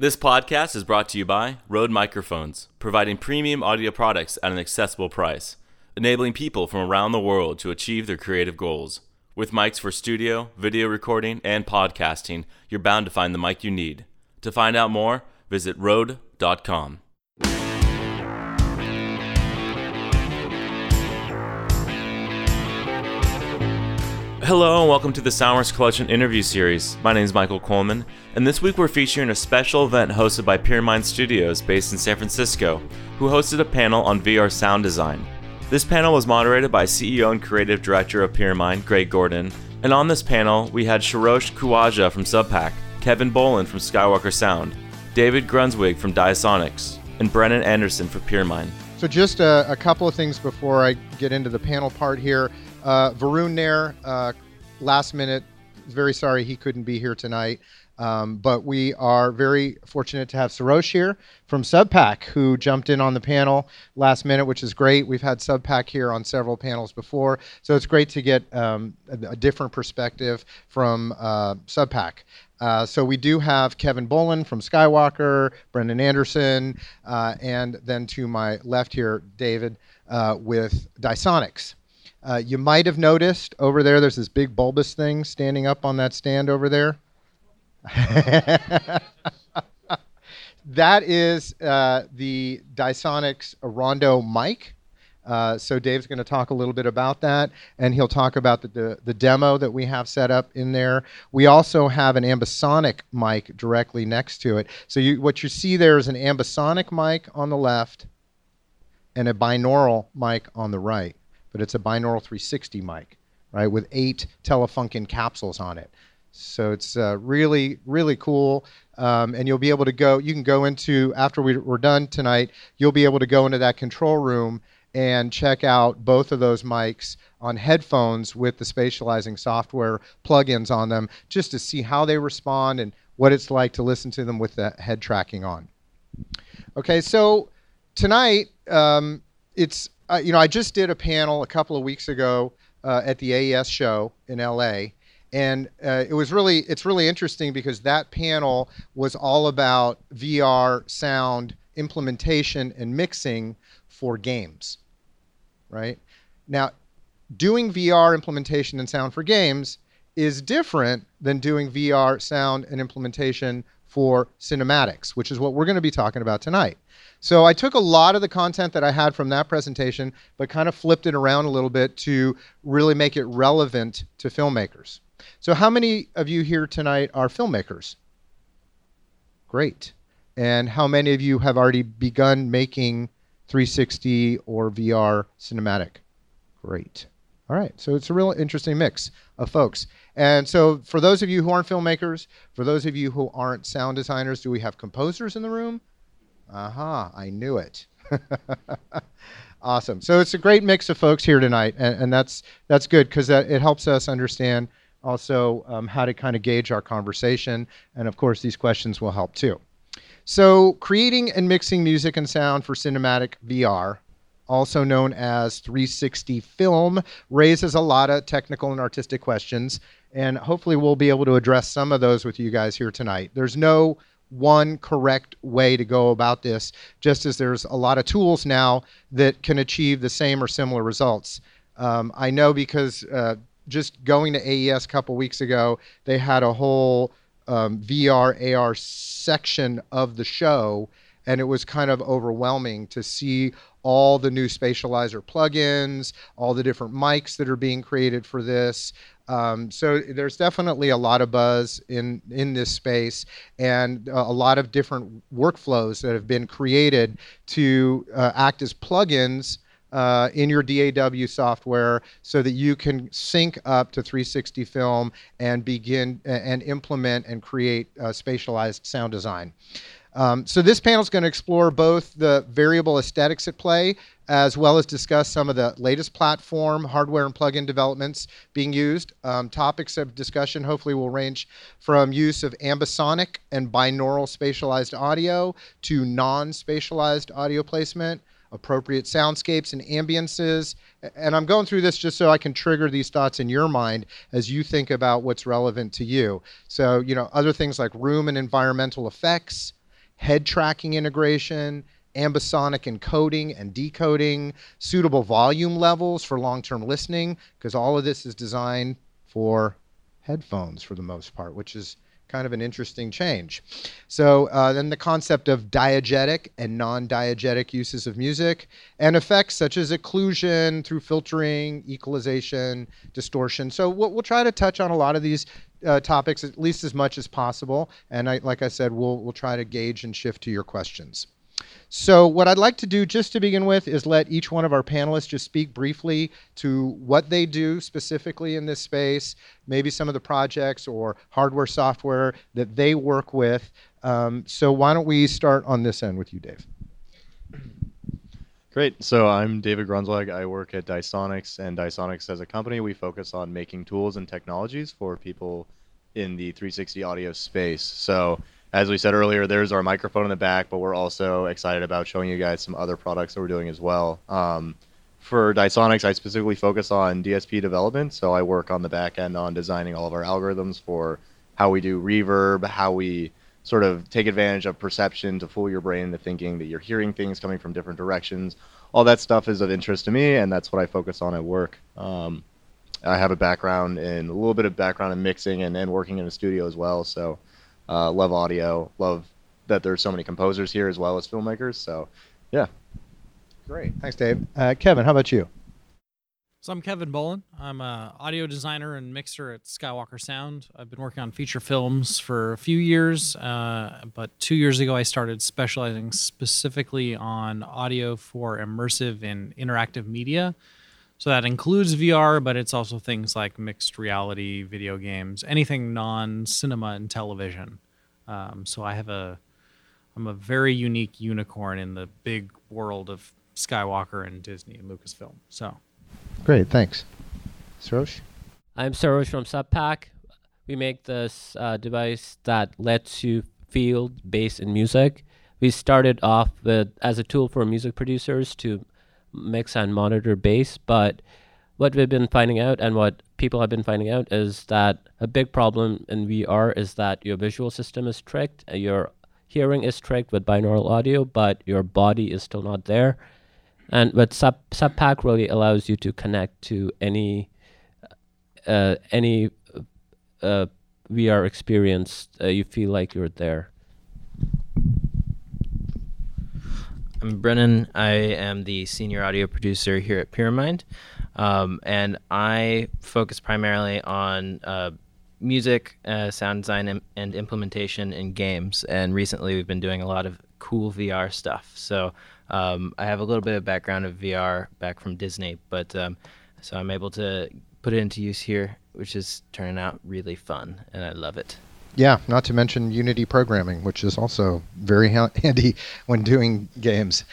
This podcast is brought to you by Rode Microphones, providing premium audio products at an accessible price, enabling people from around the world to achieve their creative goals. With mics for studio, video recording, and podcasting, you're bound to find the mic you need. To find out more, visit Rode.com. Hello and welcome to the Soundworks Collection interview series. My name is Michael Coleman, and this week we're featuring a special event hosted by Pyramind Studios based in San Francisco, who hosted a panel on VR sound design. This panel was moderated by CEO and creative director of Pyramind, Greg Gordon, and on this panel we had Sarosh Khawaja from Subpack, Kevin Boland from Skywalker Sound, David Grunzweig from Dysonics, and Brennan Anderson from Pyramind. So just a, a couple of things before I get into the panel part here. Uh, Varun Nair, uh, last minute, very sorry he couldn't be here tonight. Um, but we are very fortunate to have Sarosh here from Subpack, who jumped in on the panel last minute, which is great. We've had Subpack here on several panels before, so it's great to get um, a, a, different perspective from uh, Subpack. Uh, so we do have Kevin Boland from Skywalker, Brendan Anderson, uh, and then to my left here, David uh, with Dysonics. Uh, you might have noticed over there, there's this big bulbous thing standing up on that stand over there. That is uh, the Dysonics Rondo mic. Uh, so Dave's going to talk a little bit about that, and he'll talk about the, the, the, demo that we have set up in there. We also have an ambisonic mic directly next to it. So you, what you see there is an ambisonic mic on the left and a binaural mic on the right but it's a binaural 360 mic, right, with eight Telefunken capsules on it. So it's uh, really, really cool. Um, and you'll be able to go, you can go into, after we, we're done tonight, you'll be able to go into that control room and check out both of those mics on headphones with the spatializing software plugins on them just to see how they respond and what it's like to listen to them with the head tracking on. Okay, so tonight um, it's uh, you know, I just did a panel a couple of weeks ago uh, at the AES show in LA, and uh, it was really it's really interesting because that panel was all about VR sound implementation and mixing for games. Right now, doing VR implementation and sound for games is different than doing VR sound and implementation for cinematics, which is what we're going to be talking about tonight. So I took a lot of the content that I had from that presentation, but kind of flipped it around a little bit to really make it relevant to filmmakers. So how many of you here tonight are filmmakers? Great. And how many of you have already begun making 360 or VR cinematic? Great. All right, so it's a real interesting mix of folks. And so, for those of you who aren't filmmakers, for those of you who aren't sound designers, do we have composers in the room? Aha, I knew it. awesome. So it's a great mix of folks here tonight, and, and that's that's good because it helps us understand also um, how to kind of gauge our conversation, and of course these questions will help too. So creating and mixing music and sound for cinematic VR, also known as 360 film, raises a lot of technical and artistic questions, and hopefully we'll be able to address some of those with you guys here tonight. There's no one correct way to go about this, just as there's a lot of tools now that can achieve the same or similar results. Um, I know because uh, just going to AES a couple weeks ago, they had a whole um, VR AR section of the show, and it was kind of overwhelming to see all the new spatializer plugins, all the different mics that are being created for this. Um, so there's definitely a lot of buzz in in this space, and a lot of different workflows that have been created to uh, act as plugins. Uh, in your DAW software so that you can sync up to 360 film and begin and implement and create uh, spatialized sound design. Um, so this panel is going to explore both the variable aesthetics at play as well as discuss some of the latest platform hardware and plugin developments being used. Um, topics of discussion hopefully will range from use of ambisonic and binaural spatialized audio to non-spatialized audio placement, appropriate soundscapes and ambiances. And I'm going through this just so I can trigger these thoughts in your mind as you think about what's relevant to you. So, you know, other things like room and environmental effects, head tracking integration, ambisonic encoding and decoding, suitable volume levels for long term listening, because all of this is designed for headphones for the most part, which is kind of an interesting change. So uh, then the concept of diegetic and non-diegetic uses of music and effects such as occlusion through filtering, equalization, distortion. So we'll, we'll try to touch on a lot of these uh, topics at least as much as possible. And I, like I said, we'll, we'll try to gauge and shift to your questions. So, what I'd like to do just to begin with is let each one of our panelists just speak briefly to what they do specifically in this space, maybe some of the projects or hardware, software that they work with. Um, so, why don't we start on this end with you, Dave? Great. So I'm David Grunzweig. I work at Dysonics, and Dysonics as a company, we focus on making tools and technologies for people in the 360 audio space. So as we said earlier, there's our microphone in the back, but we're also excited about showing you guys some other products that we're doing as well. Um, for Dysonics, I specifically focus on DSP development, so I work on the back end on designing all of our algorithms for how we do reverb, how we sort of take advantage of perception to fool your brain into thinking that you're hearing things coming from different directions. All that stuff is of interest to me, and that's what I focus on at work. Um, I have a background in a little bit of background in mixing and, and working in a studio as well, so uh, love audio. Love that there's so many composers here as well as filmmakers. So, yeah. Great. Thanks, Dave. Uh, Kevin, how about you? So I'm Kevin Bolin. I'm a audio designer and mixer at Skywalker Sound. I've been working on feature films for a few years, uh, but two years ago I started specializing specifically on audio for immersive and interactive media. So that includes VR, but it's also things like mixed reality, video games, anything non-cinema and television. Um, so I have a, I'm a very unique unicorn in the big world of Skywalker and Disney and Lucasfilm. So. Great, thanks. Sarosh? I'm Sarosh from Subpack. We make this uh, device that lets you feel bass in music. We started off with as a tool for music producers to mix and monitor bass, but what we've been finding out and what people have been finding out is that a big problem in VR is that your visual system is tricked, your hearing is tricked with binaural audio, but your body is still not there. And but Sub Subpack really allows you to connect to any uh, any uh, VR experience. Uh, you feel like you're there. I'm Brennan. I am the senior audio producer here at Pyramind, um, and I focus primarily on uh, music, uh, sound design, and, and implementation in games. And recently, we've been doing a lot of cool VR stuff. So um, I have a little bit of background of VR back from Disney, but um, so I'm able to put it into use here, which is turning out really fun, and I love it. Yeah, not to mention Unity programming, which is also very ha- handy when doing games.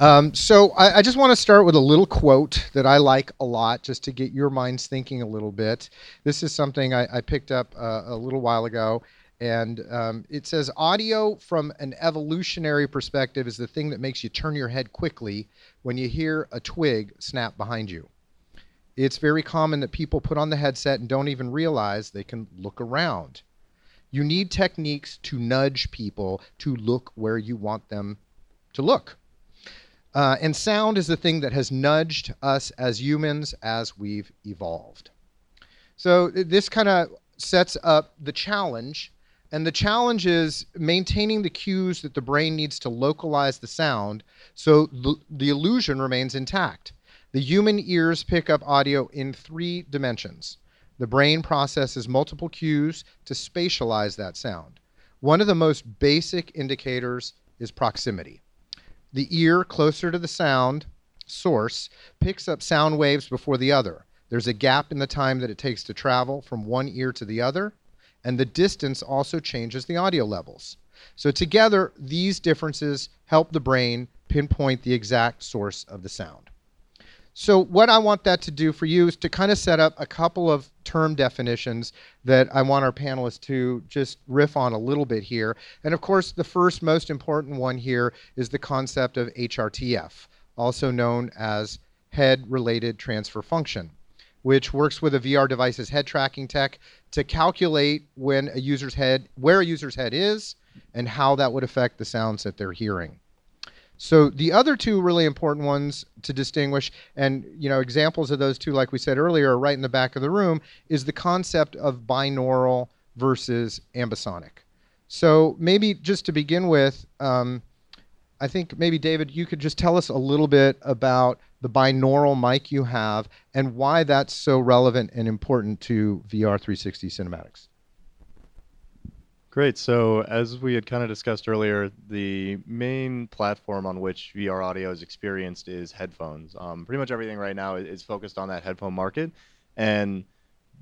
Um, so I, I, just want to start with a little quote that I like a lot, just to get your minds thinking a little bit. This is something I, I picked up uh, a little while ago, and um, it says audio from an evolutionary perspective is the thing that makes you turn your head quickly when you hear a twig snap behind you. It's very common that people put on the headset and don't even realize they can look around. You need techniques to nudge people to look where you want them to look. Uh, and sound is the thing that has nudged us as humans as we've evolved. So this kind of sets up the challenge and the challenge is maintaining the cues that the brain needs to localize the sound so the, the illusion remains intact. The human ears pick up audio in three dimensions. The brain processes multiple cues to spatialize that sound. One of the most basic indicators is proximity. The ear closer to the sound source picks up sound waves before the other. There's a gap in the time that it takes to travel from one ear to the other, and the distance also changes the audio levels. So together, these differences help the brain pinpoint the exact source of the sound. So what I want that to do for you is to kind of set up a couple of term definitions that I want our panelists to just riff on a little bit here. And of course, the first most important one here is the concept of HRTF, also known as head related transfer function which works with a VR device's head tracking tech to calculate when a user's head, where a user's head is, and how that would affect the sounds that they're hearing. So the other two really important ones to distinguish, and you know examples of those two, like we said earlier, are right in the back of the room, is the concept of binaural versus ambisonic. So maybe just to begin with, um, I think maybe David, you could just tell us a little bit about the binaural mic you have and why that's so relevant and important to VR 360 cinematics. Great. So, as we had kind of discussed earlier, the main platform on which VR audio is experienced is headphones. Um, pretty much everything right now is focused on that headphone market. And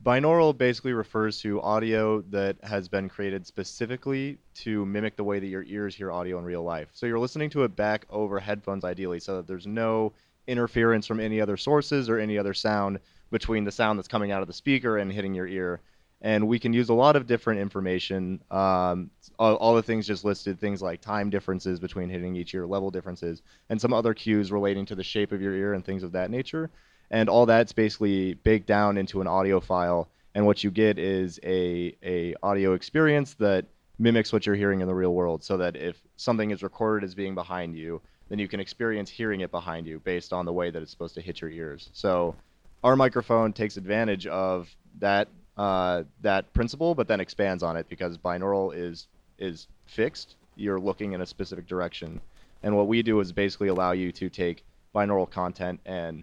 binaural basically refers to audio that has been created specifically to mimic the way that your ears hear audio in real life. So, you're listening to it back over headphones, ideally, so that there's no interference from any other sources or any other sound between the sound that's coming out of the speaker and hitting your ear and we can use a lot of different information. Um, all, all, the things just listed, things like time differences between hitting each ear, level differences, and some other cues relating to the shape of your ear and things of that nature. And all that's basically baked down into an audio file. And what you get is a, a audio experience that mimics what you're hearing in the real world. So that if something is recorded as being behind you, then you can experience hearing it behind you based on the way that it's supposed to hit your ears. So our microphone takes advantage of that uh, that principle, but then expands on it because binaural is is fixed. You're looking in a specific direction, and what we do is basically allow you to take binaural content and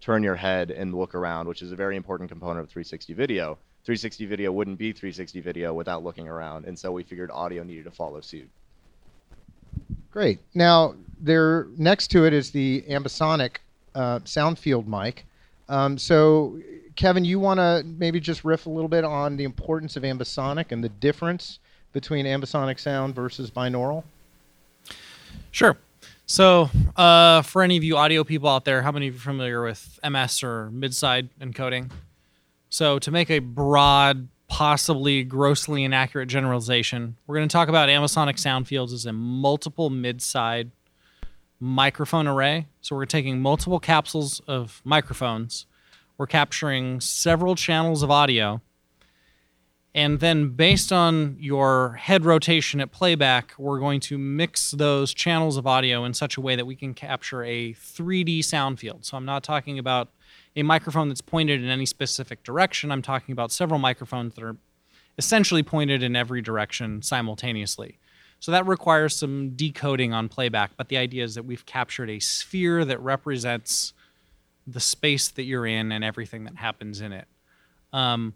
turn your head and look around, which is a very important component of 360 video. 360 video wouldn't be 360 video without looking around, and so we figured audio needed to follow suit. Great. Now, there next to it is the ambisonic uh, sound field mic. Um, so Kevin, you want to maybe just riff a little bit on the importance of ambisonic and the difference between ambisonic sound versus binaural? Sure. So, uh, for any of you audio people out there, how many of you are familiar with MS or midside encoding? So, to make a broad, possibly grossly inaccurate generalization, we're going to talk about ambisonic sound fields as a multiple midside microphone array. So, we're taking multiple capsules of microphones we're capturing several channels of audio. And then, based on your head rotation at playback, we're going to mix those channels of audio in such a way that we can capture a 3D sound field. So, I'm not talking about a microphone that's pointed in any specific direction. I'm talking about several microphones that are essentially pointed in every direction simultaneously. So, that requires some decoding on playback. But the idea is that we've captured a sphere that represents the space that you're in and everything that happens in it. Um,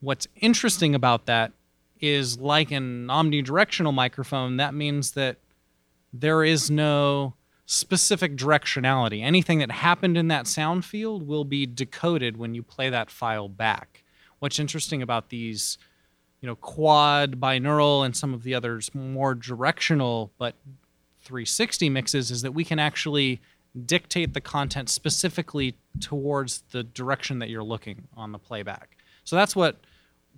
what's interesting about that is like an omnidirectional microphone, that means that there is no specific directionality. Anything that happened in that sound field will be decoded when you play that file back. What's interesting about these, you know, quad, binaural, and some of the others more directional but 360 mixes is that we can actually dictate the content specifically towards the direction that you're looking on the playback. So that's what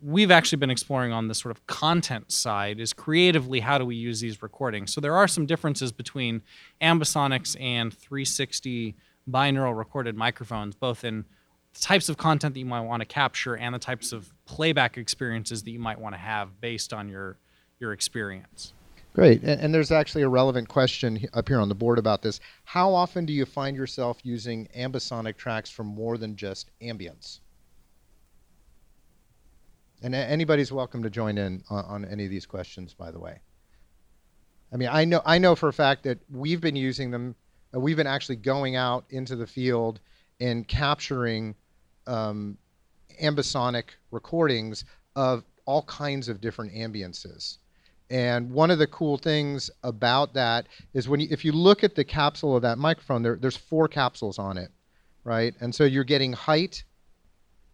we've actually been exploring on the sort of content side is creatively how do we use these recordings. So there are some differences between ambisonics and 360 binaural recorded microphones, both in the types of content that you might want to capture and the types of playback experiences that you might want to have based on your your experience. Great. And, and, there's actually a relevant question up here on the board about this. How often do you find yourself using ambisonic tracks for more than just ambience? And anybody's welcome to join in on, on, any of these questions, by the way. I mean, I know I know for a fact that we've been using them. Uh, we've been actually going out into the field and capturing um, ambisonic recordings of all kinds of different ambiances. And one of the cool things about that is when you, if you look at the capsule of that microphone, there, there's four capsules on it, right? And so you're getting height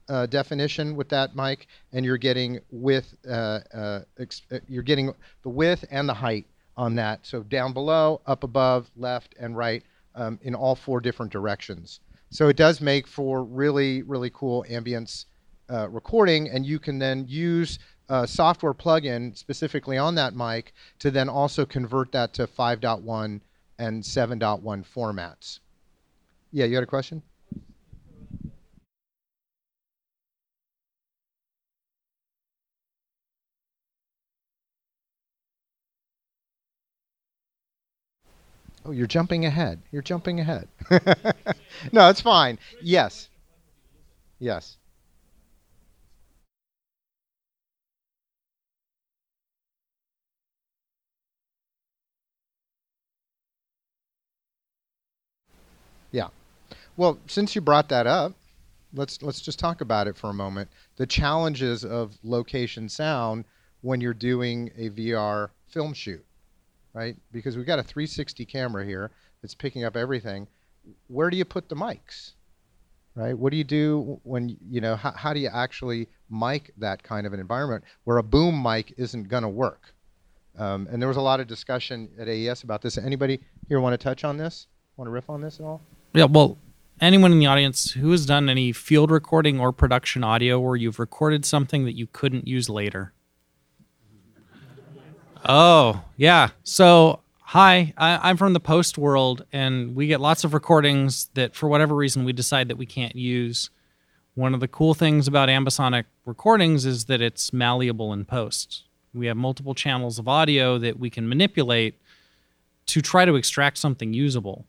uh, definition with that mic, and you're getting width, uh, uh, ex- uh, you're getting the width and the height on that. So down below, up above, left, and right um, in all four different directions. So it does make for really, really cool ambience uh, recording, and you can then use uh, software plugin specifically on that mic to then also convert that to 5.1 and 7.1 formats. Yeah, you had a question? Oh, you're jumping ahead. You're jumping ahead. no, it's fine. Yes. Yes. Yeah. Well, since you brought that up, let's let's just talk about it for a moment. The challenges of location sound when you're doing a VR film shoot, right? Because we've got a 360 camera here that's picking up everything. Where do you put the mics? Right? What do you do when you know how, how do you actually mic that kind of an environment where a boom mic isn't going to work? Um, and there was a lot of discussion at AES about this. Anybody here want to touch on this? Want to riff on this at all? Yeah, well, anyone in the audience who has done any field recording or production audio where you've recorded something that you couldn't use later? Oh, yeah. So, hi, I, I'm from the post world, and we get lots of recordings that, for whatever reason, we decide that we can't use. One of the cool things about ambisonic recordings is that it's malleable in post. We have multiple channels of audio that we can manipulate to try to extract something usable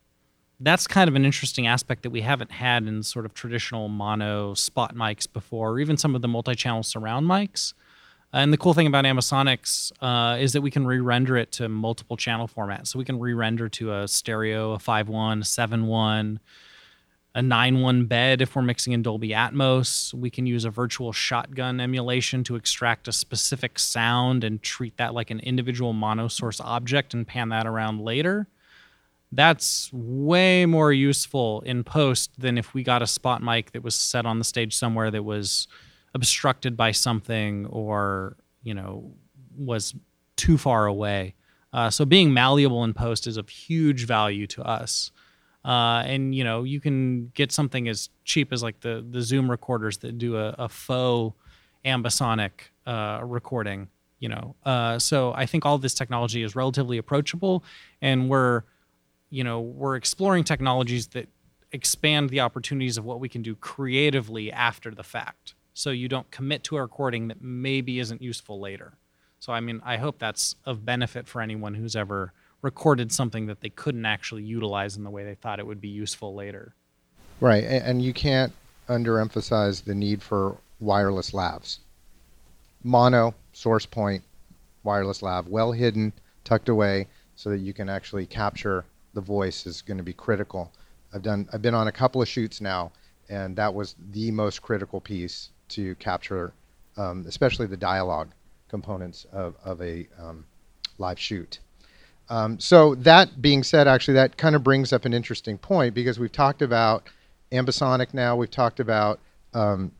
that's kind of an interesting aspect that we haven't had in sort of traditional mono spot mics before, or even some of the multi-channel surround mics. And the cool thing about Ambisonics uh, is that we can re-render it to multiple channel formats. So we can re-render to a stereo, a 5.1, a 7.1, a 9.1 bed if we're mixing in Dolby Atmos. We can use a virtual shotgun emulation to extract a specific sound and treat that like an individual mono source object and pan that around later that's way more useful in post than if we got a spot mic that was set on the stage somewhere that was obstructed by something or you know was too far away. Uh, so being malleable in post is of huge value to us. Uh, and you know you can get something as cheap as like the the zoom recorders that do a, a faux ambisonic uh, recording you know. Uh, so i think all this technology is relatively approachable and we're you know we're exploring technologies that expand the opportunities of what we can do creatively after the fact. So you don't commit to a recording that maybe isn't useful later. So i mean i hope that's of benefit for anyone who's ever recorded something that they couldn't actually utilize in the way they thought it would be useful later. Right and you can't underemphasize the need for wireless lavs mono source point wireless lav well hidden tucked away so that you can actually capture the voice is going to be critical. I've done I've been on a couple of shoots now, and that was the most critical piece to capture, um, especially the dialogue components of, of a um, live shoot. Um, so that being said, actually, that kind of brings up an interesting point because we've talked about ambisonic now. We've talked about um,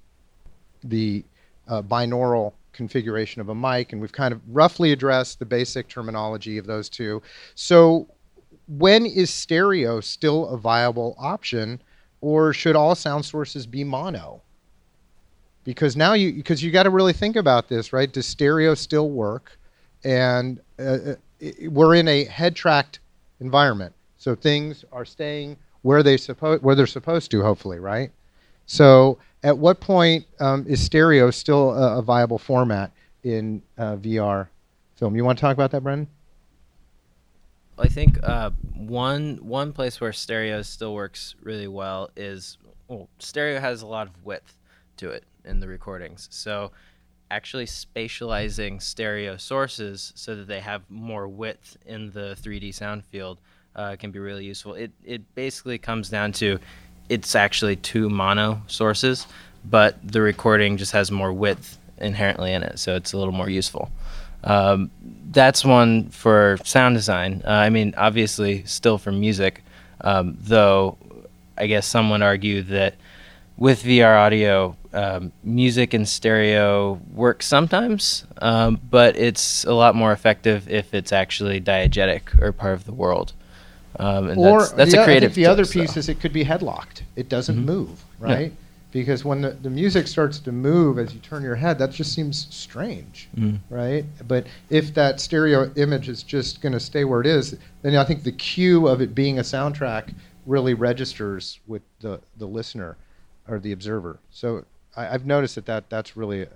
the uh, binaural configuration of a mic, and we've kind of roughly addressed the basic terminology of those two. So when is stereo still a viable option, or should all sound sources be mono? Because now you because you got to really think about this, right? Does stereo still work? And uh, uh we're in a head tracked environment, so things are staying where they supposed where they're supposed to, hopefully, right? So, at what point um, is stereo still a, a viable format in uh, VR film? You want to talk about that, Brendan? I think uh, one one place where stereo still works really well is well, stereo has a lot of width to it in the recordings. So actually spatializing stereo sources so that they have more width in the 3D sound field uh, can be really useful. It it basically comes down to it's actually two mono sources, but the recording just has more width inherently in it, so it's a little more useful. Um, that's one for sound design. Uh, I mean, obviously, still for music, um, though. I guess some would argue that with VR audio, um, music and stereo work sometimes, um, but it's a lot more effective if it's actually diegetic or part of the world. Um, or that's, that's the, a creative. the other piece is it could be headlocked. It doesn't mm-hmm. move, right? Yeah because when the, the music starts to move as you turn your head, that just seems strange, mm. right? But if that stereo image is just going to stay where it is, then I think the cue of it being a soundtrack really registers with the, the listener or the observer. So I, have noticed that, that that's really a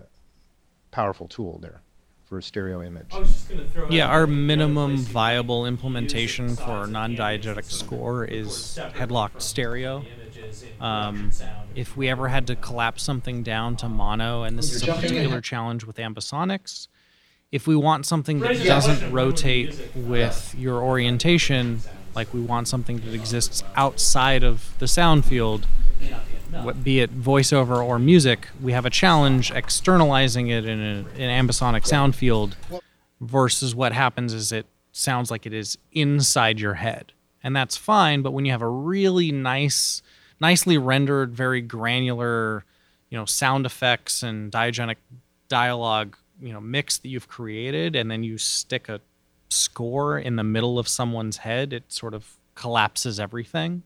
powerful tool there for a stereo image. Yeah, our minimum viable implementation for non-diegetic score is headlocked stereo. Um, if we ever had to collapse something down to mono, and this is a particular challenge with ambisonics, if we want something that doesn't rotate with your orientation, like we want something that exists outside of the sound field, be it voiceover or music, we have a challenge externalizing it in a, an ambisonic sound field versus what happens is it sounds like it is inside your head. And that's fine, but when you have a really nice, nicely rendered, very granular, you know, sound effects and diegetic dialogue, you know, mix that you've created, and then you stick a score in the middle of someone's head, it sort of collapses everything.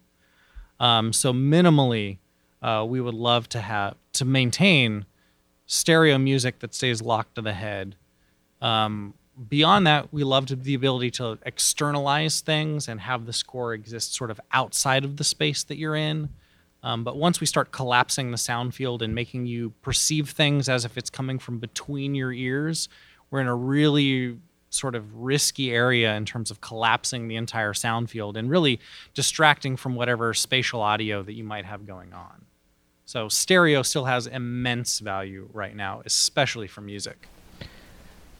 Um, so minimally, uh, we would love to have to maintain stereo music that stays locked to the head. Um, beyond that, we loved the ability to externalize things and have the score exist sort of outside of the space that you're in. Um, but once we start collapsing the sound field and making you perceive things as if it's coming from between your ears, we're in a really sort of risky area in terms of collapsing the entire sound field and really distracting from whatever spatial audio that you might have going on. So stereo still has immense value right now, especially for music.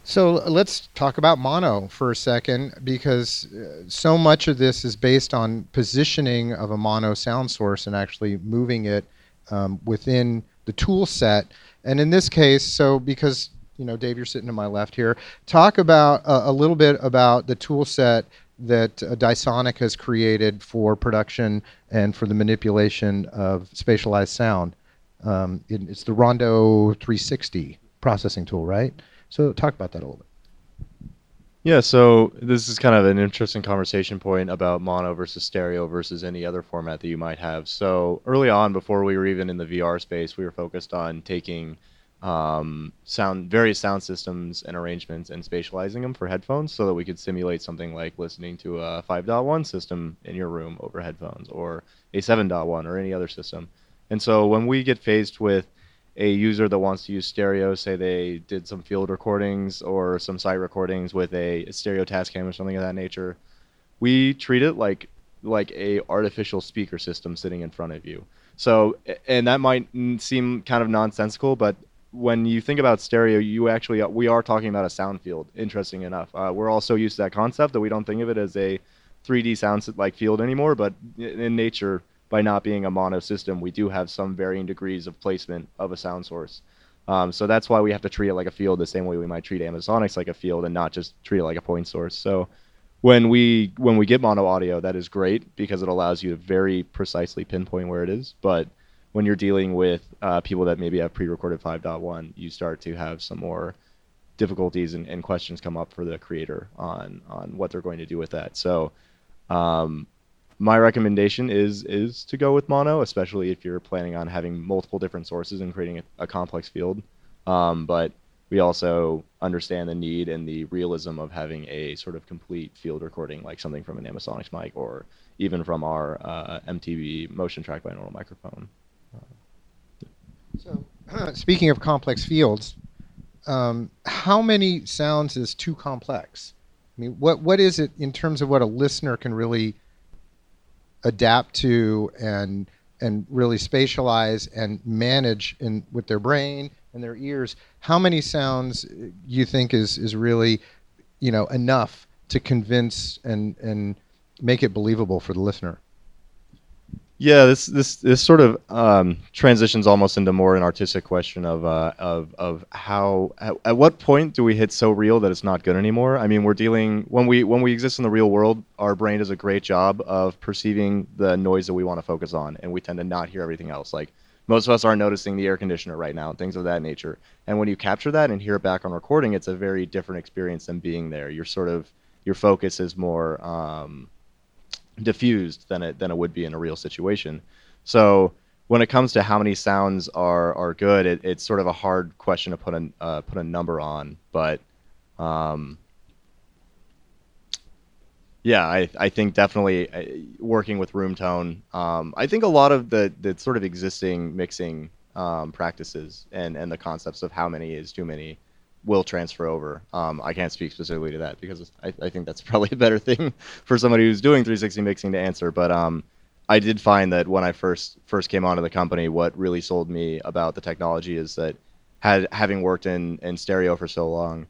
So let's talk about mono for a second because uh, so much of this is based on positioning of a mono sound source and actually moving it um, within the tool set. And in this case, so because you know, Dave, you're sitting to my left here. Talk about uh, a little bit about the tool set that uh, Dysonic has created for production and for the manipulation of spatialized sound. Um, it, it's the Rondo 360 processing tool, right? So talk about that a little bit. Yeah, so this is kind of an interesting conversation point about mono versus stereo versus any other format that you might have. So early on, before we were even in the VR space, we were focused on taking um, sound various sound systems and arrangements and spatializing them for headphones so that we could simulate something like listening to a 5.1 system in your room over headphones or a 7.1 or any other system. And so when we get faced with a user that wants to use stereo, say they did some field recordings or some site recordings with a, stereo Tascam or something of that nature, we treat it like like a artificial speaker system sitting in front of you. So, and that might seem kind of nonsensical, but when you think about stereo, you actually we are talking about a sound field. Interesting enough, uh, we're all so used to that concept that we don't think of it as a 3D sound like field anymore. But in nature, by not being a mono system, we do have some varying degrees of placement of a sound source. Um, so that's why we have to treat it like a field the same way we might treat Ambisonics like a field and not just treat it like a point source. So when we when we get mono audio, that is great because it allows you to very precisely pinpoint where it is. But when you're dealing with uh, people that maybe have pre-recorded 5.1, you start to have some more difficulties and, and, questions come up for the creator on on what they're going to do with that. So, um, my recommendation is is to go with mono, especially if you're planning on having multiple different sources and creating a, a complex field. Um, but we also understand the need and the realism of having a sort of complete field recording, like something from an Ambisonics mic or even from our uh, MTB motion track binaural microphone. So, speaking of complex fields, um, how many sounds is too complex? I mean, what what is it in terms of what a listener can really adapt to and and really spatialize and manage in with their brain and their ears? How many sounds you think is is really, you know, enough to convince and and make it believable for the listener? Yeah, this this this sort of um, transitions almost into more an artistic question of uh, of of how at, at, what point do we hit so real that it's not good anymore? I mean, we're dealing when we when we exist in the real world, our brain does a great job of perceiving the noise that we want to focus on, and we tend to not hear everything else. Like most of us aren't noticing the air conditioner right now and things of that nature. And when you capture that and hear it back on recording, it's a very different experience than being there. Your sort of your focus is more. Um, diffused than it than it would be in a real situation. So when it comes to how many sounds are are good, it, it's sort of a hard question to put a uh, put a number on. But um, yeah, I I think definitely uh, working with room tone. Um, I think a lot of the the sort of existing mixing um, practices and and the concepts of how many is too many will transfer over. Um, I can't speak specifically to that because I, I think that's probably a better thing for somebody who's doing 360 mixing to answer. But um, I did find that when I first first came onto the company, what really sold me about the technology is that had having worked in in stereo for so long,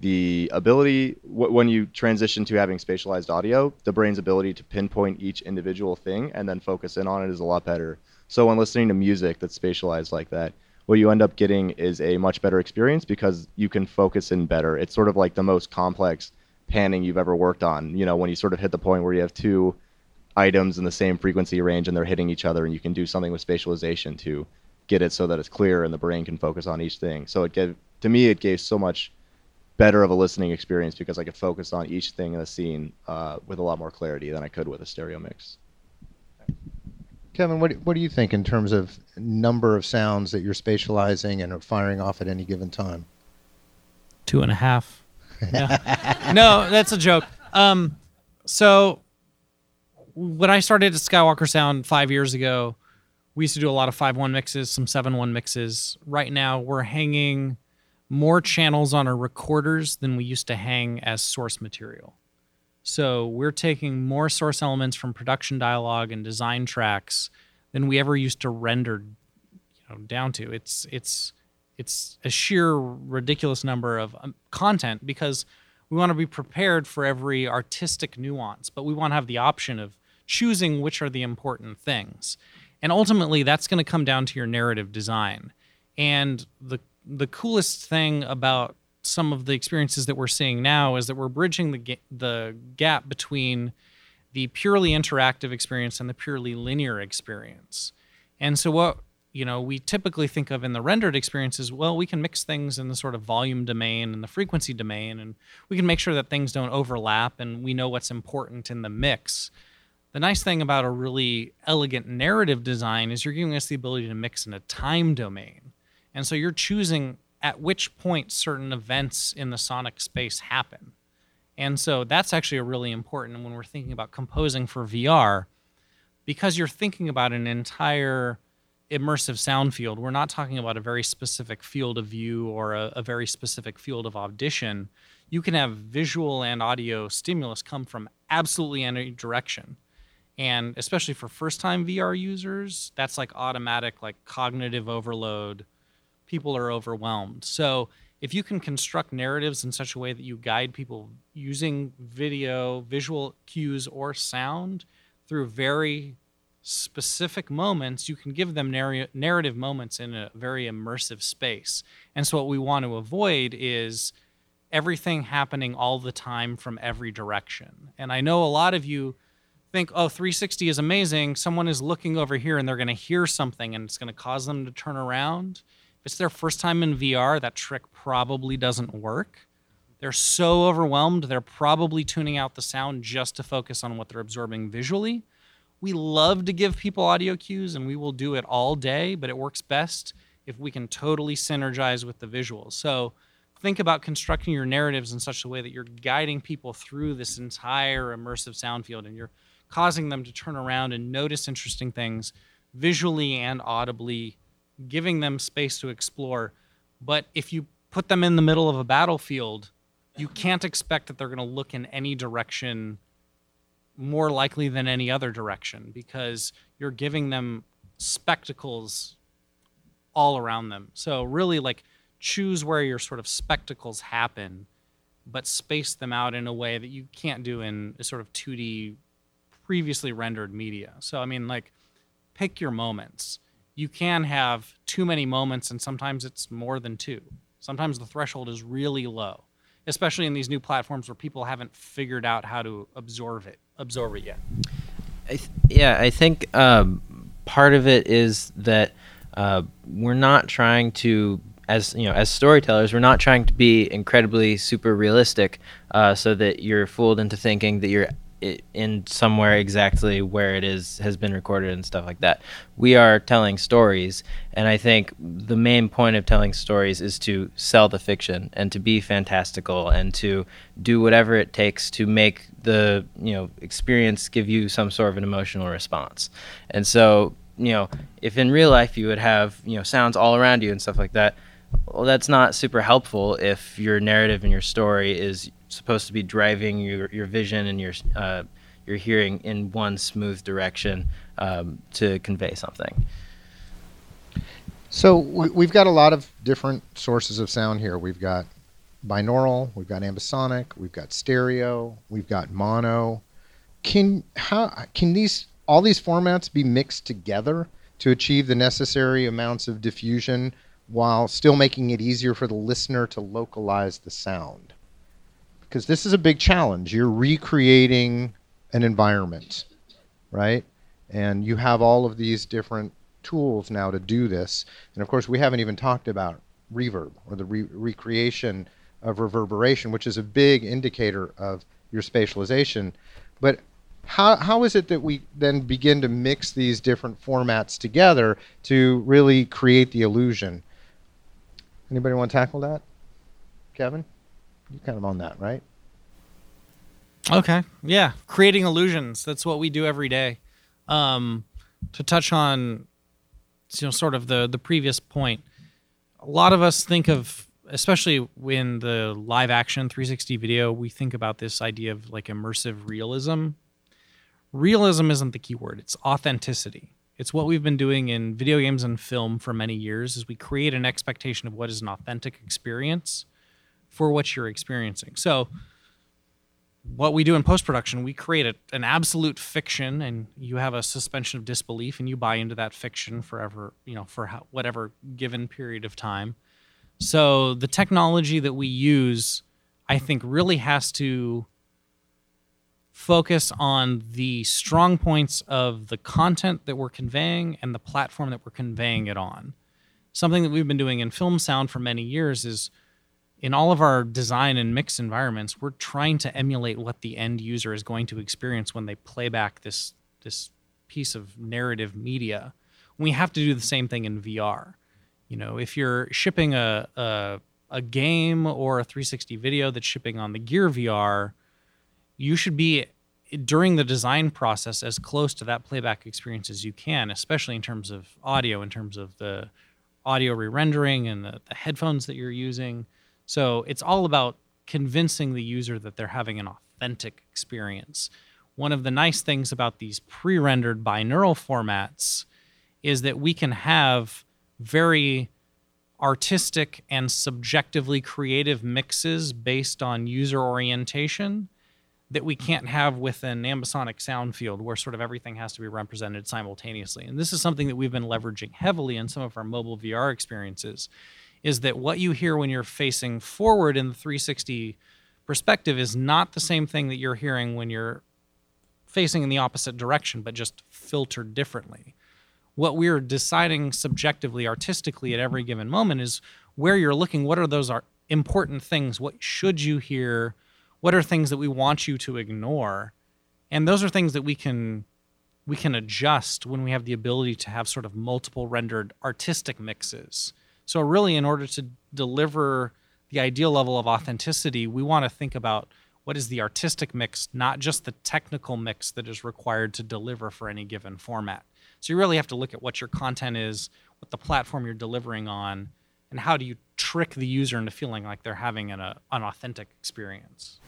the ability w- when you transition to having spatialized audio, the brain's ability to pinpoint each individual thing and then focus in on it is a lot better. So when listening to music that's spatialized like that, what you end up getting is a much better experience because you can focus in better. It's sort of like the most complex panning you've ever worked on. You know, when you sort of hit the point where you have two items in the same frequency range and they're hitting each other and you can do something with spatialization to get it so that it's clear and the brain can focus on each thing. So it gave to me it gave so much better of a listening experience because I could focus on each thing in the scene uh, with a lot more clarity than I could with a stereo mix. Kevin, what what do you think in terms of number of sounds that you're spatializing and are firing off at any given time? Two and a half. Yeah. no, that's a joke. Um, so when I started at Skywalker Sound five years ago, we used to do a lot of five one mixes, some seven one mixes. Right now, we're hanging more channels on our recorders than we used to hang as source material. So we're taking more source elements from production dialogue and design tracks than we ever used to render you know, down to. It's it's it's a sheer ridiculous number of um, content because we want to be prepared for every artistic nuance, but we want to have the option of choosing which are the important things. And ultimately that's going to come down to your narrative design. And the the coolest thing about some of the experiences that we're seeing now is that we're bridging the ga- the gap between the purely interactive experience and the purely linear experience. And so what you know we typically think of in the rendered experience is well we can mix things in the sort of volume domain and the frequency domain and we can make sure that things don't overlap and we know what's important in the mix. The nice thing about a really elegant narrative design is you're giving us the ability to mix in a time domain. And so you're choosing at which point certain events in the sonic space happen. And so that's actually a really important when we're thinking about composing for VR because you're thinking about an entire immersive sound field. We're not talking about a very specific field of view or a, a very specific field of audition. You can have visual and audio stimulus come from absolutely any direction. And especially for first time VR users, that's like automatic, like cognitive overload people are overwhelmed. So if you can construct narratives in such a way that you guide people using video, visual cues, or sound through very specific moments, you can give them narr- narrative moments in a very immersive space. And so, what we want to avoid is everything happening all the time from every direction. And I know a lot of you think, oh, 360 is amazing. Someone is looking over here and they're going to hear something and it's going to cause them to turn around. If it's their first time in VR, that trick probably doesn't work. They're so overwhelmed, they're probably tuning out the sound just to focus on what they're absorbing visually. We love to give people audio cues and we will do it all day, but it works best if we can totally synergize with the visuals. So think about constructing your narratives in such a way that you're guiding people through this entire immersive sound field and you're causing them to turn around and notice interesting things visually and audibly giving them space to explore. But if you put them in the middle of a battlefield, you can't expect that they're going to look in any direction more likely than any other direction because you're giving them spectacles all around them. So really like choose where your sort of spectacles happen but space them out in a way that you can't do in a sort of 2D previously rendered media. So I mean like pick your moments you can have too many moments, and sometimes it's more than two. Sometimes the threshold is really low, especially in these new platforms where people haven't figured out how to absorb it, absorb it yet. I th- yeah, I think um, part of it is that uh, we're not trying to, as you know, as storytellers, we're not trying to be incredibly super realistic, uh, so that you're fooled into thinking that you're in somewhere exactly where it is has been recorded and stuff like that. We are telling stories, and I think the main point of telling stories is to sell the fiction and to be fantastical and to do whatever it takes to make the you know experience give you some sort of an emotional response. And so you know, if in real life you would have you know sounds all around you and stuff like that, well, that's not super helpful if your narrative and your story is supposed to be driving your, your vision and your uh, your hearing in one smooth direction um, to convey something. So we, have got a lot of different sources of sound here. We've got binaural, we've got ambisonic, we've got stereo, we've got mono. Can how can these all these formats be mixed together to achieve the necessary amounts of diffusion while still making it easier for the listener to localize the sound? Because this is a big challenge. You're recreating an environment, right? And you have all of these different tools now to do this. And of course, we haven't even talked about reverb or the re- recreation of reverberation, which is a big indicator of your spatialization. But how, how is it that we then begin to mix these different formats together to really create the illusion? Anybody want to tackle that? Kevin? You're kind of on that, right? Okay. Yeah. Creating illusions. That's what we do every day. Um, to touch on you know sort of the the previous point, a lot of us think of especially when the live action 360 video, we think about this idea of like immersive realism. Realism isn't the key word, it's authenticity. It's what we've been doing in video games and film for many years is we create an expectation of what is an authentic experience for what you're experiencing. So what we do in post production, we create a, an absolute fiction, and you have a suspension of disbelief, and you buy into that fiction forever, you know, for how, whatever given period of time. So the technology that we use, I think, really has to focus on the strong points of the content that we're conveying and the platform that we're conveying it on. Something that we've been doing in film sound for many years is in all of our design and mix environments, we're trying to emulate what the end user is going to experience when they play back this this piece of narrative media. We have to do the same thing in VR. You know, if you're shipping a, a a game or a 360 video that's shipping on the Gear VR, you should be during the design process as close to that playback experience as you can, especially in terms of audio, in terms of the audio re-rendering and the, the headphones that you're using so it's all about convincing the user that they're having an authentic experience. One of the nice things about these pre rendered binaural formats is that we can have very artistic and subjectively creative mixes based on user orientation that we can't have with an ambisonic sound field where sort of everything has to be represented simultaneously. And this is something that we've been leveraging heavily in some of our mobile VR experiences is that what you hear when you're facing forward in the 360 perspective is not the same thing that you're hearing when you're facing in the opposite direction, but just filtered differently. What we're deciding subjectively, artistically at every given moment is where you're looking. What are those important things? What should you hear? What are things that we want you to ignore? And those are things that we can we can adjust when we have the ability to have sort of multiple rendered artistic mixes so, really, in order to deliver the ideal level of authenticity, we want to think about what is the artistic mix, not just the technical mix that is required to deliver for any given format. So, you really have to look at what your content is, what the platform you're delivering on, and how do you trick the user into feeling like they're having an, a, an authentic experience.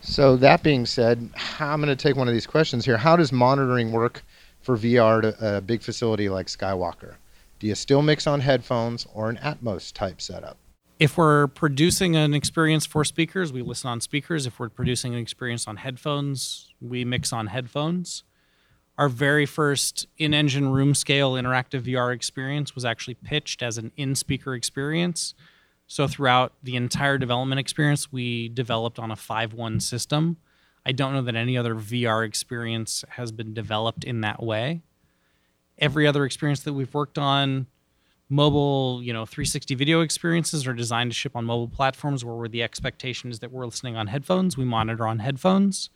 So, that being said, I'm going to take one of these questions here. How does monitoring work for VR to a big facility like Skywalker? Do you still mix on headphones or an Atmos type setup? If we're producing an experience for speakers, we listen on speakers. If we're producing an experience on headphones, we mix on headphones. Our very first in engine room scale interactive VR experience was actually pitched as an in speaker experience. So, throughout the entire development experience, we developed on a 5 1 system. I don't know that any other VR experience has been developed in that way every other experience that we've worked on mobile you know 360 video experiences are designed to ship on mobile platforms where the expectation is that we're listening on headphones. We monitor on headphones.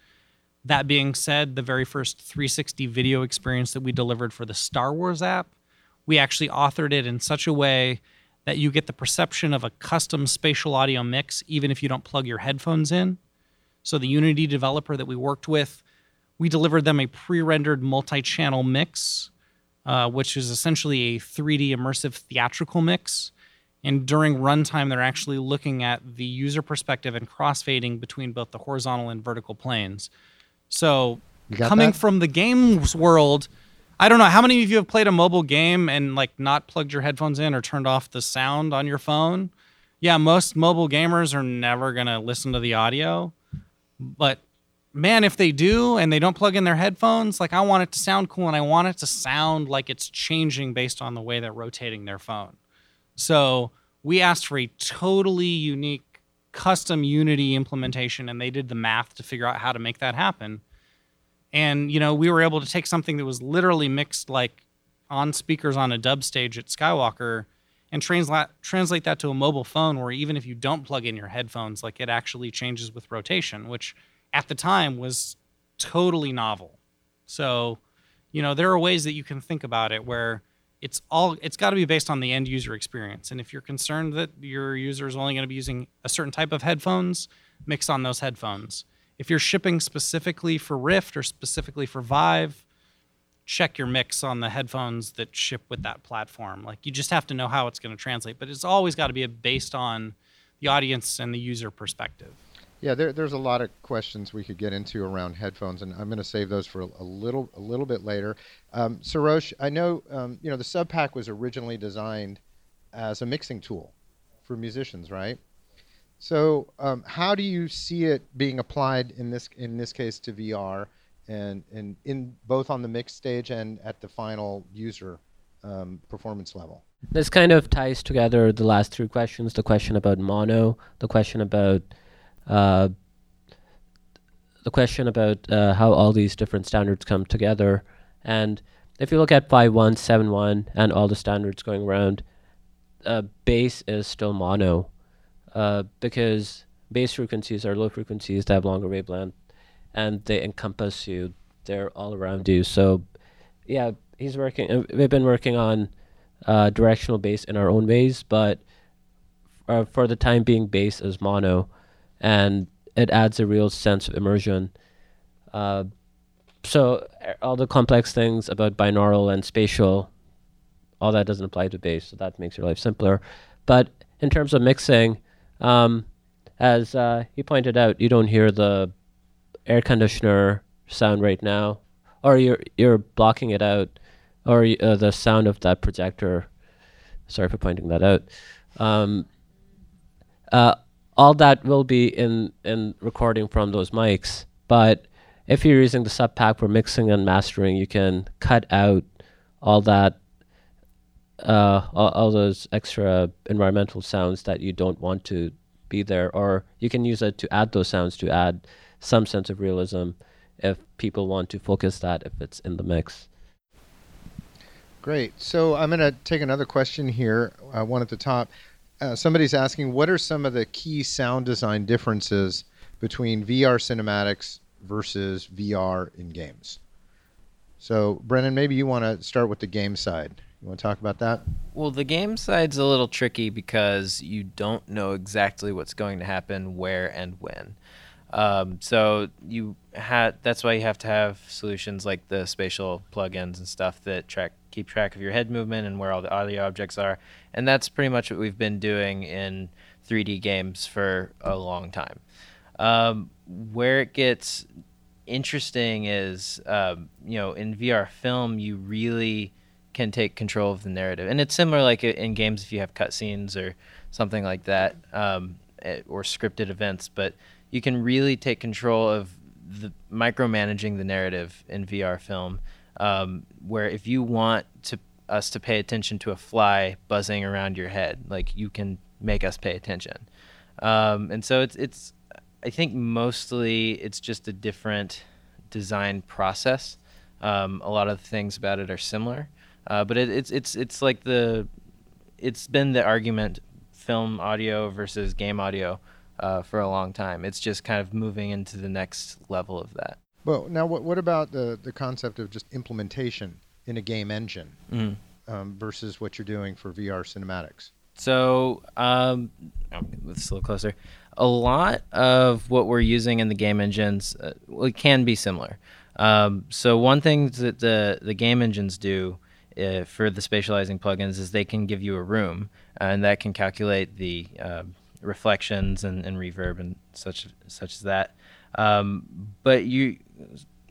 That being said the very first 360 video experience that we delivered for the star wars app we actually authored it in such a way that you get the perception of a custom spatial audio mix even if you don't plug your headphones in. So the unity developer that we worked with we delivered them a pre-rendered multi-channel mix uh, which is essentially a 3D immersive theatrical mix. And during runtime, they're actually looking at the user perspective and crossfading between both the horizontal and vertical planes. So, coming that? from the games world, I don't know how many of you have played a mobile game and like not plugged your headphones in or turned off the sound on your phone. Yeah, most mobile gamers are never going to listen to the audio. But man, if they do and they don't plug in their headphones, like I want it to sound cool and I want it to sound like it's changing based on the way they're rotating their phone. So we asked for a totally unique custom Unity implementation and they did the math to figure out how to make that happen. And you know, we were able to take something that was literally mixed like on speakers on a dub stage at Skywalker and translate translate that to a mobile phone where even if you don't plug in your headphones, like it actually changes with rotation, which at the time was totally novel. So, you know, there are ways that you can think about it where it's all it's got to be based on the end user experience. And if you're concerned that your user is only going to be using a certain type of headphones, mix on those headphones. If you're shipping specifically for Rift or specifically for Vive, check your mix on the headphones that ship with that platform. Like you just have to know how it's going to translate, but it's always got to be based on the audience and the user perspective. Yeah, there, there's a lot of questions we could get into around headphones, and I'm going to save those for a, little a little bit later. Um, Sarosh, I know um, you know the SubPac was originally designed as a mixing tool for musicians, right? So, um, how do you see it being applied in this in this case to VR, and and in both on the mix stage and at the final user um, performance level? This kind of ties together the last three questions the question about mono, the question about uh, the question about uh, how all these different standards come together. And if you look at 5171 and all the standards going around, uh, bass is still mono uh, because bass frequencies are low frequencies that have longer wavelength and they encompass you. They're all around you. So, yeah, he's working. uh, We've been working on uh, directional bass in our own ways, but for the time being, bass is mono, and it adds a real sense of immersion. Uh, so uh, all the complex things about binaural and spatial, all that doesn't apply to bass, so that makes your life simpler. But in terms of mixing, um, as uh, he pointed out, you don't hear the air conditioner sound right now, or you're you're blocking it out, or uh, the sound of that projector. Sorry for pointing that out. Um, uh, all that will be in in recording from those mics, but if you're using the SubPac for mixing and mastering, you can cut out all that, uh, all, all those extra environmental sounds that you don't want to be there, or you can use it to add those sounds to add some sense of realism if people want to focus that if it's in the mix. Great. So I'm going to take another question here, uh, one at the top. Uh, somebody's asking, what are some of the key sound design differences between VR cinematics versus VR in games? So, Brennan, maybe you want to start with the game side. You want to talk about that? Well, the game side's a little tricky because you don't know exactly what's going to happen, where, and when. Um, so you had that's why you have to have solutions like the spatial plugins and stuff that track keep track of your head movement and where all the audio objects are. And that's pretty much what we've been doing in 3D games for a long time. Um, where it gets interesting is, um, you know, in VR film, you really can take control of the narrative, and it's similar like in games if you have cutscenes or something like that, um, eh, or scripted events. But you can really take control of the micromanaging the narrative in VR film, um, where if you want to us to pay attention to a fly buzzing around your head, like you can make us pay attention. Um, and so it's it's I think mostly it's just a different design process. Um, a lot of the things about it are similar, uh, but it, it's it's it's like the it's been the argument film audio versus game audio uh, for a long time. It's just kind of moving into the next level of that. Well, now, what, what about the, the concept of just implementation in a game engine Mhm. um, versus what you're doing for VR cinematics? So, um, oh, let's a little closer. A lot of what we're using in the game engines uh, well, can be similar. Um, so one thing that the the game engines do uh, for the spatializing plugins is they can give you a room, and that can calculate the uh, reflections and, and reverb and such such as that. Um, but you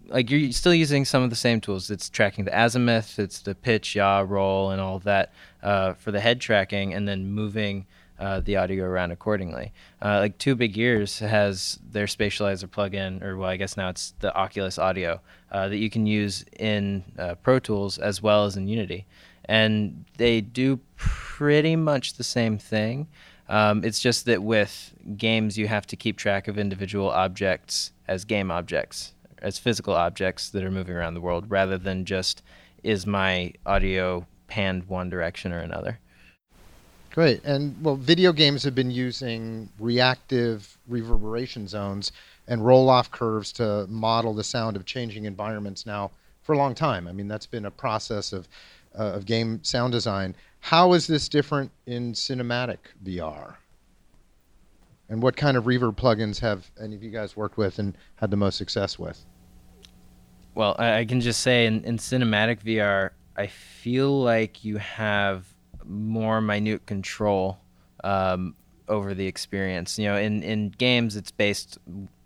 like you're still using some of the same tools. It's tracking the azimuth, it's the pitch, yaw, roll, and all that uh, for the head tracking, and then moving uh, the audio around accordingly. Uh, like Two Big Ears has their spatializer plugin, or well, I guess now it's the Oculus Audio uh, that you can use in uh, Pro Tools as well as in Unity, and they do pretty much the same thing. Um, it's just that with games, you have to keep track of individual objects as game objects, as physical objects that are moving around the world, rather than just is my audio panned one direction or another. Great. And well, video games have been using reactive reverberation zones and roll off curves to model the sound of changing environments now for a long time. I mean, that's been a process of, uh, of game sound design. How is this different in cinematic VR? And what kind of reverb plugins have any of you guys worked with and had the most success with? Well, I, can just say in, in cinematic VR, I feel like you have more minute control um, over the experience. You know, in, in games, it's based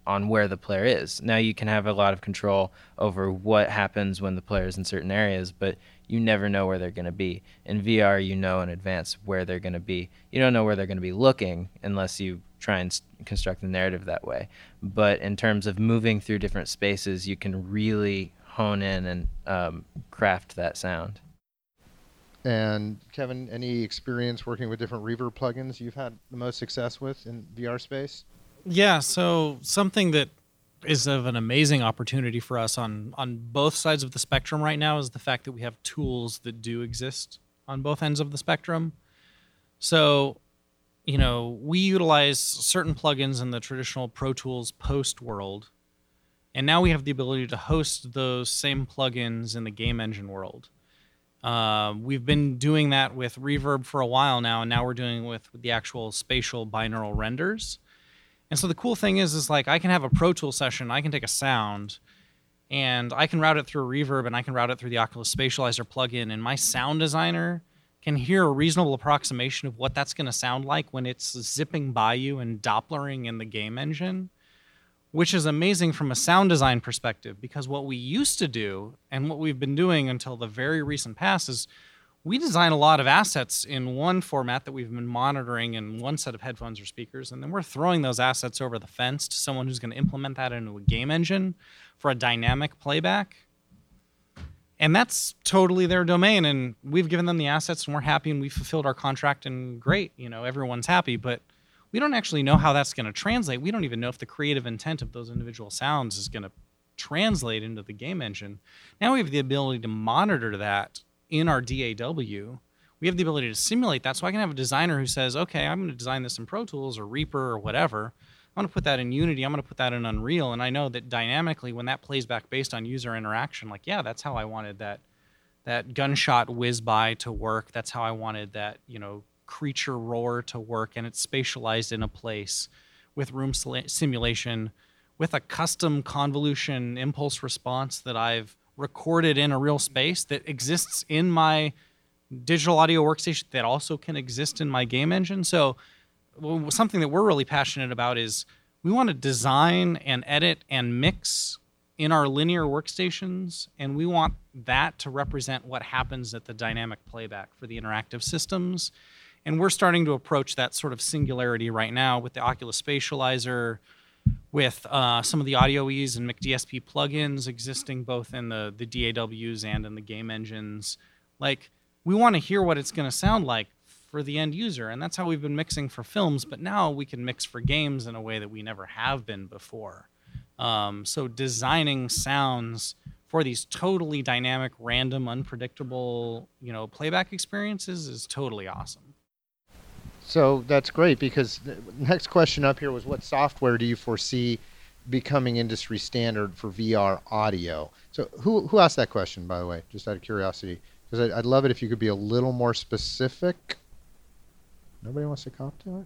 on where the player is. Now you can have a lot of control over what happens when the player is in certain areas, but you never know where they're going to be. In VR, you know in advance where they're going to be. You don't know where they're going to be looking unless you try and construct the narrative that way. But in terms of moving through different spaces, you can really hone in and um, craft that sound. And Kevin, any experience working with different reverb plugins you've had the most success with in VR space? Yeah, so something that is of an amazing opportunity for us on on both sides of the spectrum right now is the fact that we have tools that do exist on both ends of the spectrum. So, you know, we utilize certain plugins in the traditional Pro Tools post world, and now we have the ability to host those same plugins in the game engine world. Uh, we've been doing that with Reverb for a while now, and now we're doing it with, the actual spatial binaural renders. And so the cool thing is, is like I can have a Pro Tool session, I can take a sound, and I can route it through Reverb, and I can route it through the Oculus Spatializer plugin, and my sound designer can hear a reasonable approximation of what that's going to sound like when it's zipping by you and Dopplering in the game engine, which is amazing from a sound design perspective because what we used to do and what we've been doing until the very recent past is we design a lot of assets in one format that we've been monitoring in one set of headphones or speakers, and then we're throwing those assets over the fence to someone who's going to implement that into a game engine for a dynamic playback. And that's totally their domain, and we've given them the assets, and we're happy, and we fulfilled our contract, and great, you know, everyone's happy. But we don't actually know how that's going to translate. We don't even know if the creative intent of those individual sounds is going to translate into the game engine. Now we have the ability to monitor that in our DAW, we have the ability to simulate that. So I can have a designer who says, okay, I'm going to design this in Pro Tools or Reaper or whatever. I'm going to put that in Unity. I'm going to put that in Unreal. And I know that dynamically, when that plays back based on user interaction, like, yeah, that's how I wanted that that gunshot whiz by to work. That's how I wanted that, you know, creature roar to work. And it's spatialized in a place with room simulation, with a custom convolution impulse response that I've recorded in a real space that exists in my digital audio workstation that also can exist in my game engine. So, well, something that we're really passionate about is we want to design and edit and mix in our linear workstations, and we want that to represent what happens at the dynamic playback for the interactive systems. And we're starting to approach that sort of singularity right now with the Oculus Spatializer, with uh, some of the AudioEase and McDSP plugins existing both in the, the DAWs and in the game engines. Like, we want to hear what it's going to sound like for the end user. And that's how we've been mixing for films, but now we can mix for games in a way that we never have been before. Um, so, designing sounds for these totally dynamic, random, unpredictable, you know, playback experiences is totally awesome. So that's great because the next question up here was what software do you foresee becoming industry standard for VR audio? So who who asked that question by the way? Just out of curiosity, because I'd love it if you could be a little more specific. Nobody wants to cop to it.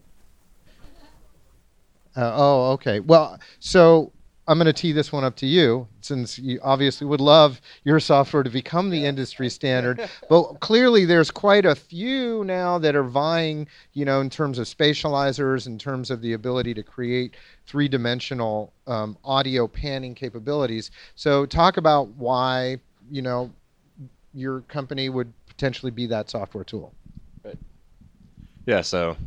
Uh, oh, okay. Well, so I'm going to tee this one up to you, since you obviously would love your software to become the industry standard. but clearly, there's quite a few now that are vying, you know, in terms of spatializers, in terms of the ability to create three-dimensional um, audio panning capabilities. So, talk about why, you know, your company would potentially be that software tool. Yeah, so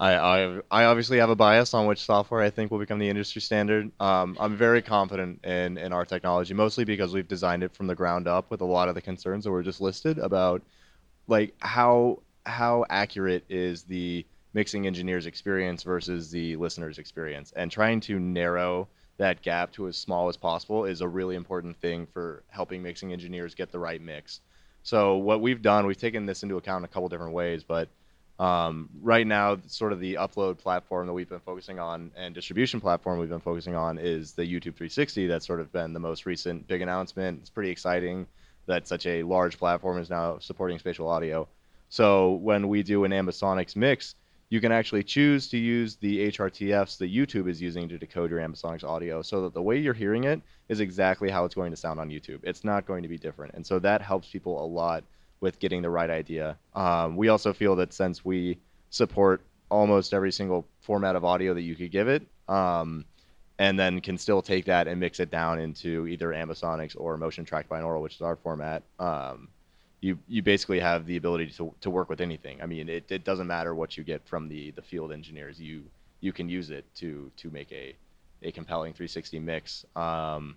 I, I, I obviously have a bias on which software I think will become the industry standard. Um, I'm very confident in, in our technology, mostly because we've designed it from the ground up with a lot of the concerns that were just listed about like how how accurate is the mixing engineer's experience versus the listener's experience, and trying to narrow that gap to as small as possible is a really important thing for helping mixing engineers get the right mix. So what we've done, we've taken this into account in a couple different ways, but um, right now, sort of the upload platform that we've been focusing on and distribution platform we've been focusing on is the YouTube 360. That's sort of been the most recent big announcement. It's pretty exciting that such a large platform is now supporting spatial audio. So when we do an Ambisonics mix, you can actually choose to use the HRTFs that YouTube is using to decode your Ambisonics audio so that the way you're hearing it is exactly how it's going to sound on YouTube. It's not going to be different. And so that helps people a lot with getting the right idea. Um, we also feel that since we support almost every single format of audio that you could give it, um, and then can still take that and mix it down into either Ambisonics or Motion Tracked Binaural, which is our format. Um, you you basically have the ability to, to work with anything. I mean, it, it doesn't matter what you get from the, the field engineers. You you can use it to to make a a compelling 360 mix. Um,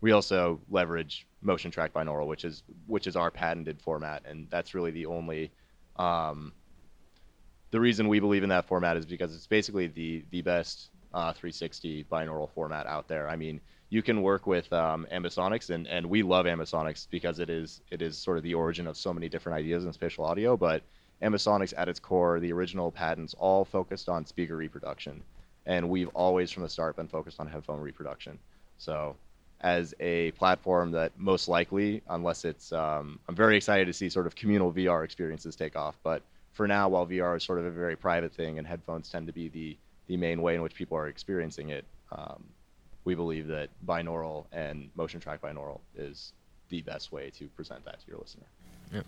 we also leverage motion track binaural, which is which is our patented format, and that's really the only. Um, the reason we believe in that format is because it's basically the the best uh, 360 binaural format out there. I mean, you can work with um, Ambisonics, and, and we love Ambisonics because it is it is sort of the origin of so many different ideas in spatial audio. But Ambisonics, at its core, the original patents all focused on speaker reproduction, and we've always from the start been focused on headphone reproduction. So as a platform that most likely, unless it's, um, I'm very excited to see sort of communal VR experiences take off. But for now, while VR is sort of a very private thing and headphones tend to be the, the main way in which people are experiencing it, um, we believe that binaural and motion track binaural is the best way to present that to your listener. Yeah.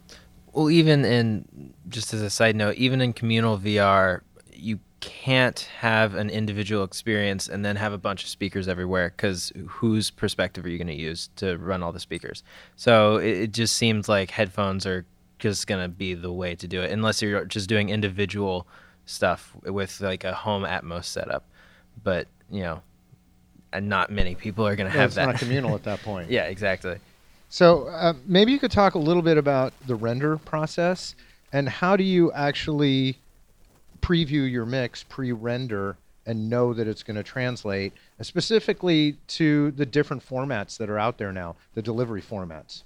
Well, even in, just as a side note, even in communal VR, you can't have an individual experience and then have a bunch of speakers everywhere because whose perspective are you going to use to run all the speakers? So it, it just seems like headphones are just going to be the way to do it, unless you're just doing individual stuff with like a home Atmos setup. But you know, and not many people are going to Yeah, have it's that. It's not communal at that point. yeah, exactly. So uh, maybe you could talk a little bit about the render process and how do you actually preview your mix pre-render and know that it's going to translate uh, specifically to the different formats that are out there now, the delivery formats.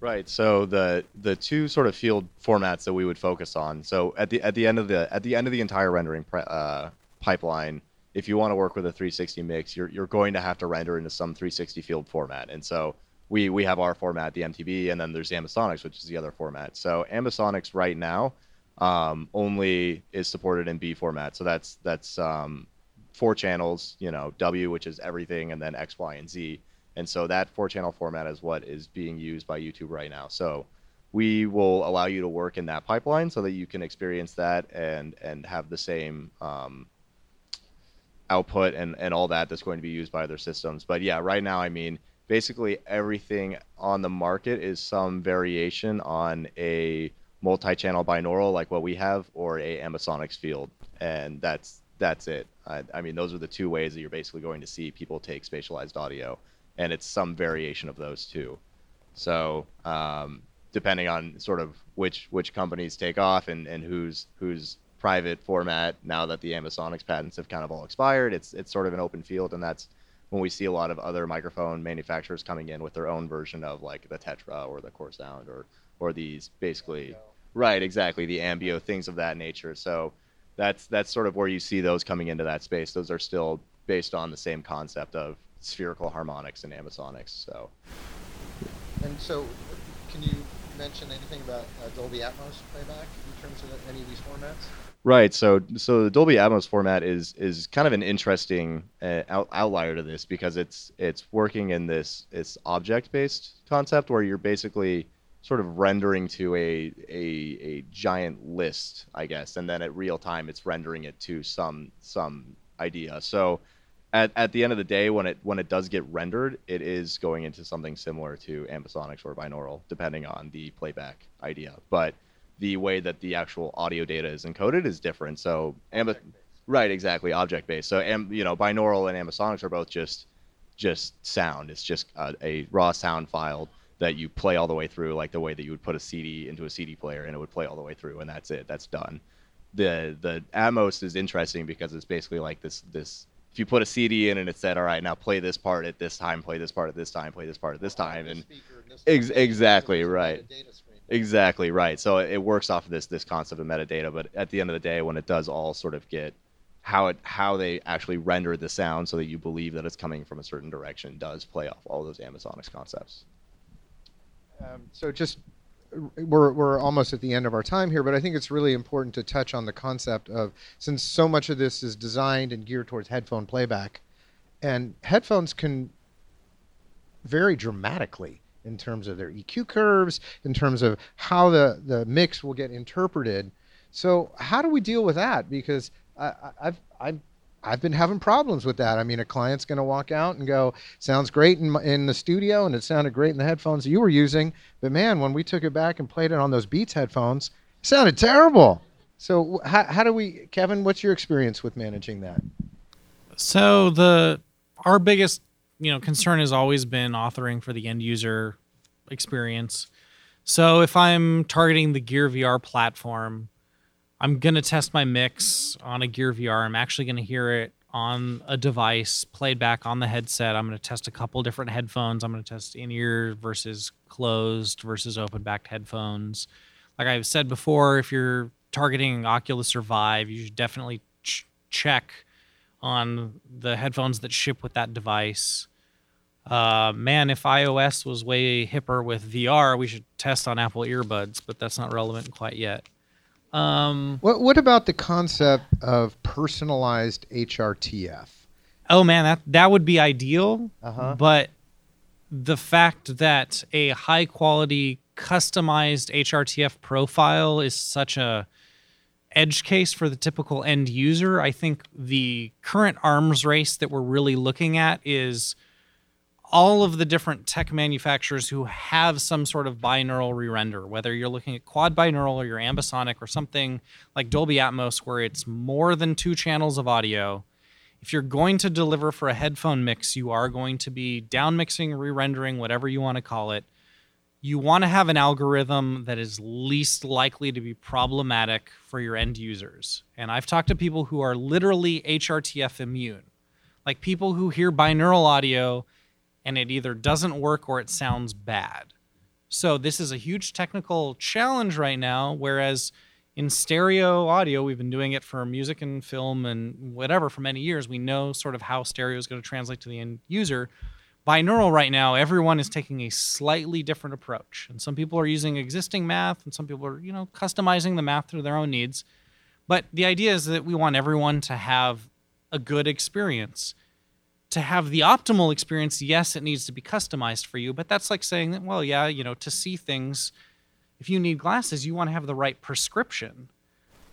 Right. So the the two sort of field formats that we would focus on. So at the at the end of the at the end of the entire rendering pre, uh, pipeline, if you want to work with a 360 mix, you're you're going to have to render into some 360 field format. And so we we have our format, the MTB, and then there's Ambisonics, which is the other format. So Ambisonics right now um, only is supported in B format. So that's that's um, four channels. You know, W, which is everything, and then X, Y, and Z. And so that four channel format is what is being used by YouTube right now. So we will allow you to work in that pipeline so that you can experience that and and have the same um, output and and all that that's going to be used by other systems. But yeah, right now, I mean, basically everything on the market is some variation on a multi-channel binaural like what we have or a Ambisonics field, and that's that's it. I, I mean, those are the two ways that you're basically going to see people take spatialized audio and it's some variation of those two. So um, depending on sort of which which companies take off and, and whose whose private format now that the Ambisonics patents have kind of all expired, it's it's sort of an open field, and that's when we see a lot of other microphone manufacturers coming in with their own version of like the Tetra or the Core Sound or or these basically right exactly the Ambeo things of that nature. So that's that's sort of where you see those coming into that space. Those are still based on the same concept of spherical harmonics and ambisonics. So And so, can you mention anything about uh, Dolby Atmos playback in terms of any of these formats? Right. So so the Dolby Atmos format is is kind of an interesting uh, out, outlier to this because it's it's working in this it's object based concept where you're basically sort of rendering to a, a a giant list, I guess, and then at real time it's rendering it to some some idea. So at, at the end of the day, when it when it does get rendered, it is going into something similar to ambisonics or binaural, depending on the playback idea. But the way that the actual audio data is encoded is different. So, amb- right, exactly, object based. So, am- you know, binaural and ambisonics are both just just sound. It's just a, a raw sound file that you play all the way through, like the way that you would put a CD into a CD player and it would play all the way through, and that's it. That's done. The the Atmos is interesting because it's basically like this this. If you put a CD in and it said, "All right, now play this part at this time, play this part at this time, play this part at this time," and Ex- exactly right. Exactly right. So it works off of this this concept of metadata, but at the end of the day, when it does all sort of get how it how they actually render the sound so that you believe that it's coming from a certain direction does play off all those Ambisonics concepts. Um, so just we're we're almost at the end of our time here, but I think it's really important to touch on the concept of since so much of this is designed and geared towards headphone playback, and headphones can vary dramatically in terms of their EQ curves, in terms of how the, the mix will get interpreted. So how do we deal with that? Because I, I've I've I've been having problems with that. I mean, a client's going to walk out and go, "Sounds great in in the studio, and it sounded great in the headphones you were using, but man, when we took it back and played it on those Beats headphones, it sounded terrible." So how how do we, Kevin? What's your experience with managing that? So the our biggest you know concern has always been authoring for the end user experience. So if I'm targeting the Gear VR platform, I'm to test my mix on a Gear VR. I'm actually to hear it on a device played back on the headset. I'm to test a couple different headphones. I'm to test in ear versus closed versus open backed headphones. Like I've said before, if you're targeting Oculus or Vive, you should definitely ch- check on the headphones that ship with that device. Uh, man, if iOS was way hipper with VR, we should test on Apple earbuds, but that's not relevant quite yet. Um, what What about the concept of personalized HRTF? Oh man, that that would be ideal. Uh-huh. But the fact that a high quality customized HRTF profile is such a edge case for the typical end user, I think the current arms race that we're really looking at is all of the different tech manufacturers who have some sort of binaural re-render, whether you're looking at quad binaural or your ambisonic or something like Dolby Atmos, where it's more than two channels of audio. If you're going to deliver for a headphone mix, you are going to be down mixing, re-rendering, whatever you want to call it. You want to have an algorithm that is least likely to be problematic for your end users. And I've talked to people who are literally HRTF immune, like people who hear binaural audio and it either doesn't work or it sounds bad. So this is a huge technical challenge right now. Whereas in stereo audio, we've been doing it for music and film and whatever for many years. We know sort of how stereo is going to translate to the end user. Binaural right now, everyone is taking a slightly different approach, and some people are using existing math, and some people are, you know, customizing the math to their own needs. But the idea is that we want everyone to have a good experience to have the optimal experience, yes, it needs to be customized for you, but that's like saying that, well, yeah, you know, to see things, if you need glasses, you want to have the right prescription.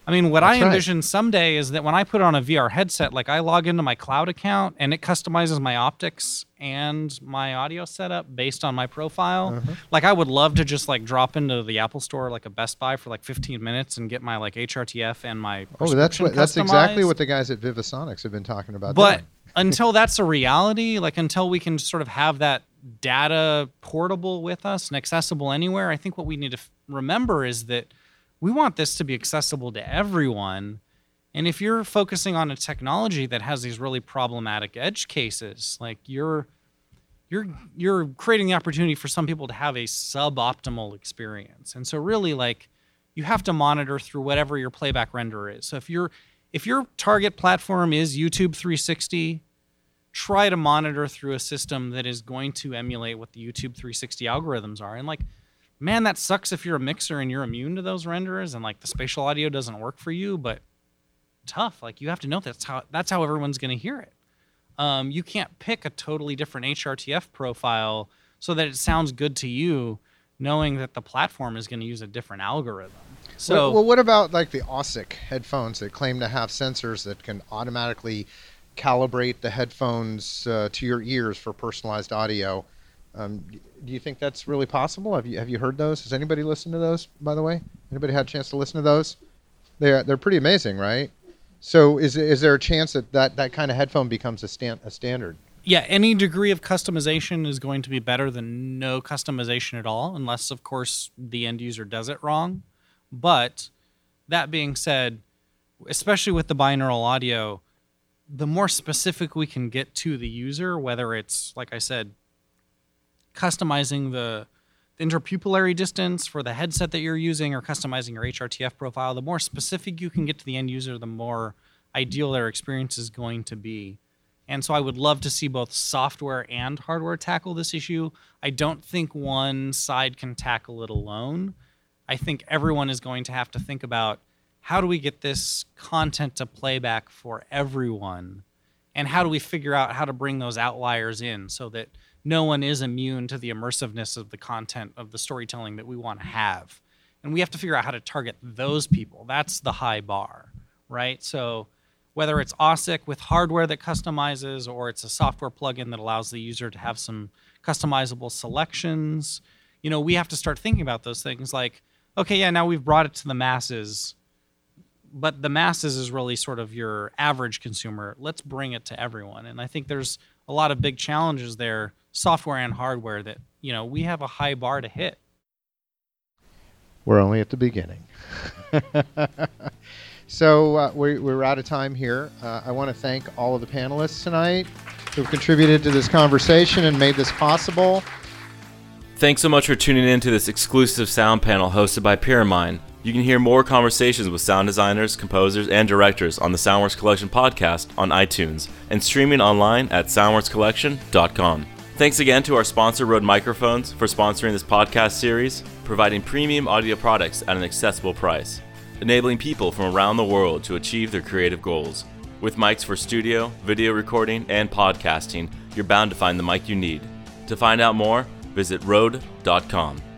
I mean, what That's I right. envision someday is that when I put on a VR headset, like I log into my cloud account and it customizes my optics and my audio setup based on my profile. Uh-huh. Like I would love to just like drop into the Apple store like a Best Buy for like 15 minutes and get my like HRTF and my Oh, that's what that's exactly what the guys at VisiSonics have been talking about. But doing. Until that's a reality, like until we can sort of have that data portable with us and accessible anywhere, I think what we need to f- remember is that we want this to be accessible to everyone. And if you're focusing on a technology that has these really problematic edge cases, like you're you're you're creating the opportunity for some people to have a suboptimal experience. And so really like you have to monitor through whatever your playback render is. So if your if your target platform is YouTube 360, try to monitor through a system that is going to emulate what the YouTube 360 algorithms are. And like man, that sucks if you're a mixer and you're immune to those renderers and like the spatial audio doesn't work for you, but tough. Like you have to know that's how that's how everyone's going to hear it. Um, you can't pick a totally different HRTF profile so that it sounds good to you, knowing that the platform is going to use a different algorithm. So, well, well, what about like the OSSIC headphones that claim to have sensors that can automatically calibrate the headphones uh, to your ears for personalized audio? Um, do you think that's really possible? Have you have you heard those? Has anybody listened to those? By the way, anybody had a chance to listen to those? They're they're pretty amazing, right? So is is there a chance that that, that kind of headphone becomes a stand a standard? Yeah, any degree of customization is going to be better than no customization at all, unless of course the end user does it wrong. But that being said, especially with the binaural audio, the more specific we can get to the user, whether it's like I said, customizing the, interpupillary distance for the headset that you're using or customizing your HRTF profile, the more specific you can get to the end user, the more ideal their experience is going to be. And so I would love to see both software and hardware tackle this issue. I don't think one side can tackle it alone. I think everyone is going to have to think about how do we get this content to playback for everyone? And how do we figure out how to bring those outliers in so that no one is immune to the immersiveness of the content of the storytelling that we want to have. And we have to figure out how to target those people. That's the high bar, right? So whether it's OSSIC with hardware that customizes or it's a software plugin that allows the user to have some customizable selections, you know, we have to start thinking about those things like, okay, yeah, now we've brought it to the masses, but the masses is really sort of your average consumer. Let's bring it to everyone. And I think there's a lot of big challenges there software and hardware that you know we have a high bar to hit. We're only at the beginning. so uh, we're, we're out of time here. Uh, I want to thank all of the panelists tonight who've contributed to this conversation and made this possible. Thanks so much for tuning in to this exclusive sound panel hosted by Pyramind. You can hear more conversations with sound designers, composers, and directors on the Soundworks Collection podcast on iTunes and streaming online at soundworkscollection.com. Thanks again to our sponsor, Rode Microphones, for sponsoring this podcast series, providing premium audio products at an accessible price, enabling people from around the world to achieve their creative goals. With mics for studio, video recording, and podcasting, you're bound to find the mic you need. To find out more, visit Rode.com.